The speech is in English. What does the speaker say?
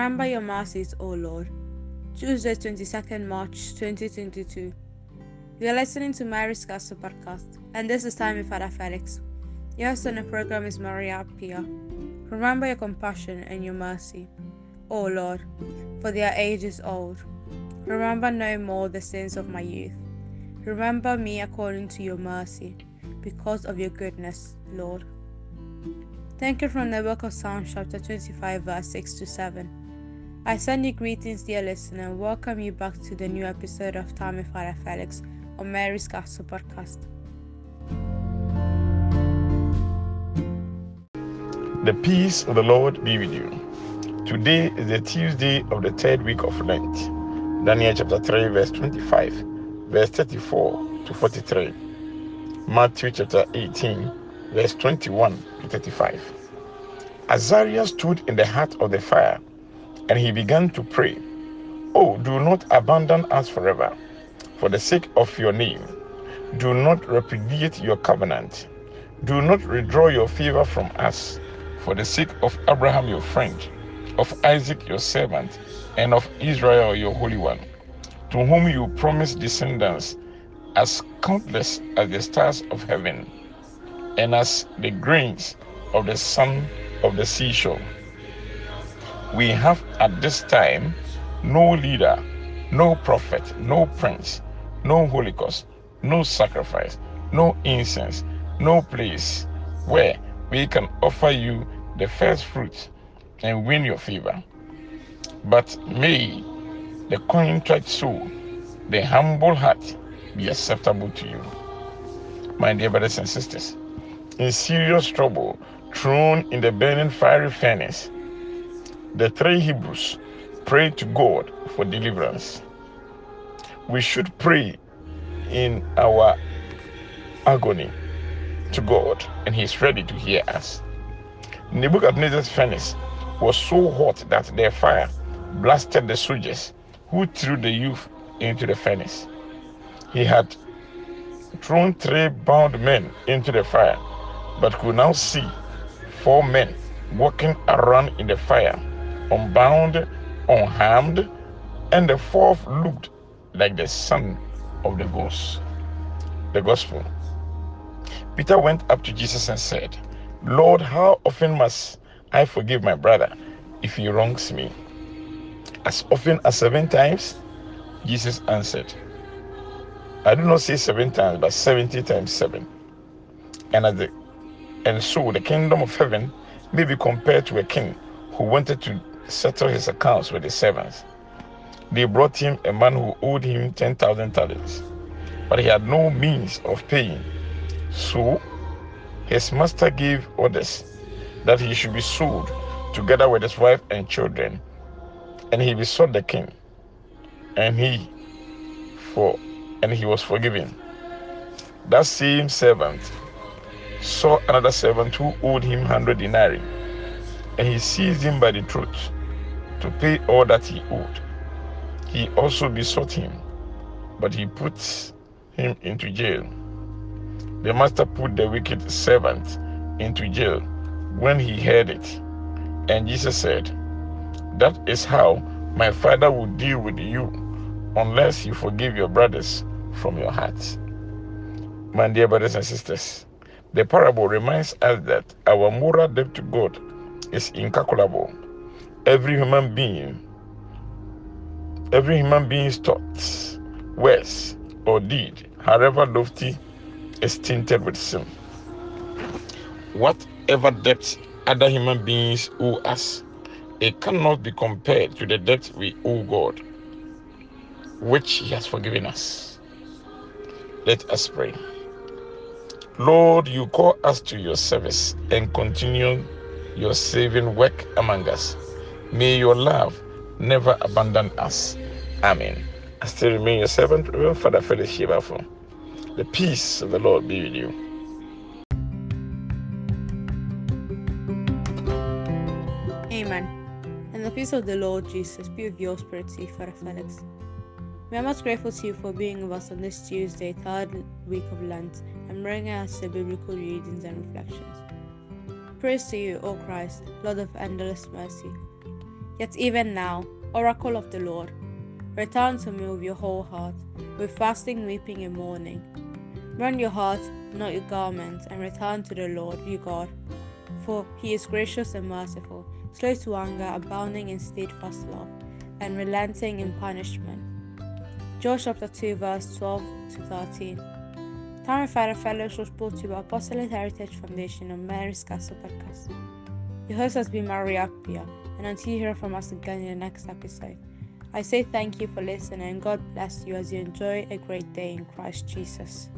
Remember your mercies, O Lord. Tuesday, 22nd March 2022. You are listening to Mary's Castle podcast, and this is Time with Father Felix. Your host on the program is Maria Pia. Remember your compassion and your mercy, O Lord, for they are ages old. Remember no more the sins of my youth. Remember me according to your mercy, because of your goodness, Lord. Thank you from the book of Psalms, chapter 25, verse 6 to 7. I send you greetings, dear listener, and welcome you back to the new episode of Time with Father Felix on Mary's Castle podcast. The peace of the Lord be with you. Today is the Tuesday of the third week of Lent. Daniel chapter 3, verse 25, verse 34 to 43. Matthew chapter 18, verse 21 to 35. Azariah stood in the heart of the fire, and he began to pray, Oh, do not abandon us forever, for the sake of your name. Do not repudiate your covenant. Do not withdraw your favor from us, for the sake of Abraham your friend, of Isaac your servant, and of Israel your holy one, to whom you promised descendants as countless as the stars of heaven and as the grains of the sun of the seashore. We have at this time no leader, no prophet, no prince, no holocaust, no sacrifice, no incense, no place where we can offer you the first fruits and win your favor. But may the contrite soul, the humble heart, be acceptable to you. My dear brothers and sisters, in serious trouble, thrown in the burning fiery furnace. The three Hebrews prayed to God for deliverance. We should pray in our agony to God, and He is ready to hear us. Nebuchadnezzar's furnace was so hot that their fire blasted the soldiers who threw the youth into the furnace. He had thrown three bound men into the fire but could now see four men walking around in the fire, unbound, unharmed, and the fourth looked like the son of the ghost. The gospel. Peter went up to Jesus and said, Lord, how often must I forgive my brother if he wrongs me? As often as seven times? Jesus answered, I do not say seven times, but seventy times seven. And the and so the kingdom of heaven may be compared to a king who wanted to settle his accounts with his servants. They brought him a man who owed him 10,000 talents, but he had no means of paying. So his master gave orders that he should be sold together with his wife and children, and he besought the king, and he for and he was forgiven. That same servant saw another servant who owed him 100 denarii, and he seized him by the throat to pay all that he owed. He also besought him, but he put him into jail. The master put the wicked servant into jail when he heard it. And Jesus said, That is how my Father will deal with you unless you forgive your brothers from your heart. My dear brothers and sisters, the parable reminds us that our moral debt to God is incalculable. Every human being, every human being's thoughts, words, or deed, however lofty, is tainted with sin. Whatever debt other human beings owe us, it cannot be compared to the debt we owe God, which He has forgiven us. Let us pray. Lord, you call us to your service and continue your saving work among us. May your love never abandon us. Amen. I still remain your servant, Reverend Father Felix Shibafo. The peace of the Lord be with you. Amen. And the peace of the Lord Jesus be with your spirit, too, Father Felix. We are most grateful to you for being with us on this Tuesday, third week of Lent, and bringing us the biblical readings and reflections. Praise to you, O Christ, Lord of endless mercy. Yet even now, oracle of the Lord, return to me with your whole heart, with fasting, weeping, and mourning. Rend your heart, not your garments, and return to the Lord your God. For he is gracious and merciful, slow to anger, abounding in steadfast love, and relenting in punishment. Joel chapter 2, verse 12 to 13. Time Father Felix was brought to you by Apostolic Heritage Foundation on Mary's Castle podcast. Your host has been Maria Pia, and until you hear from us again in the next episode, I say thank you for listening and God bless you as you enjoy a great day in Christ Jesus.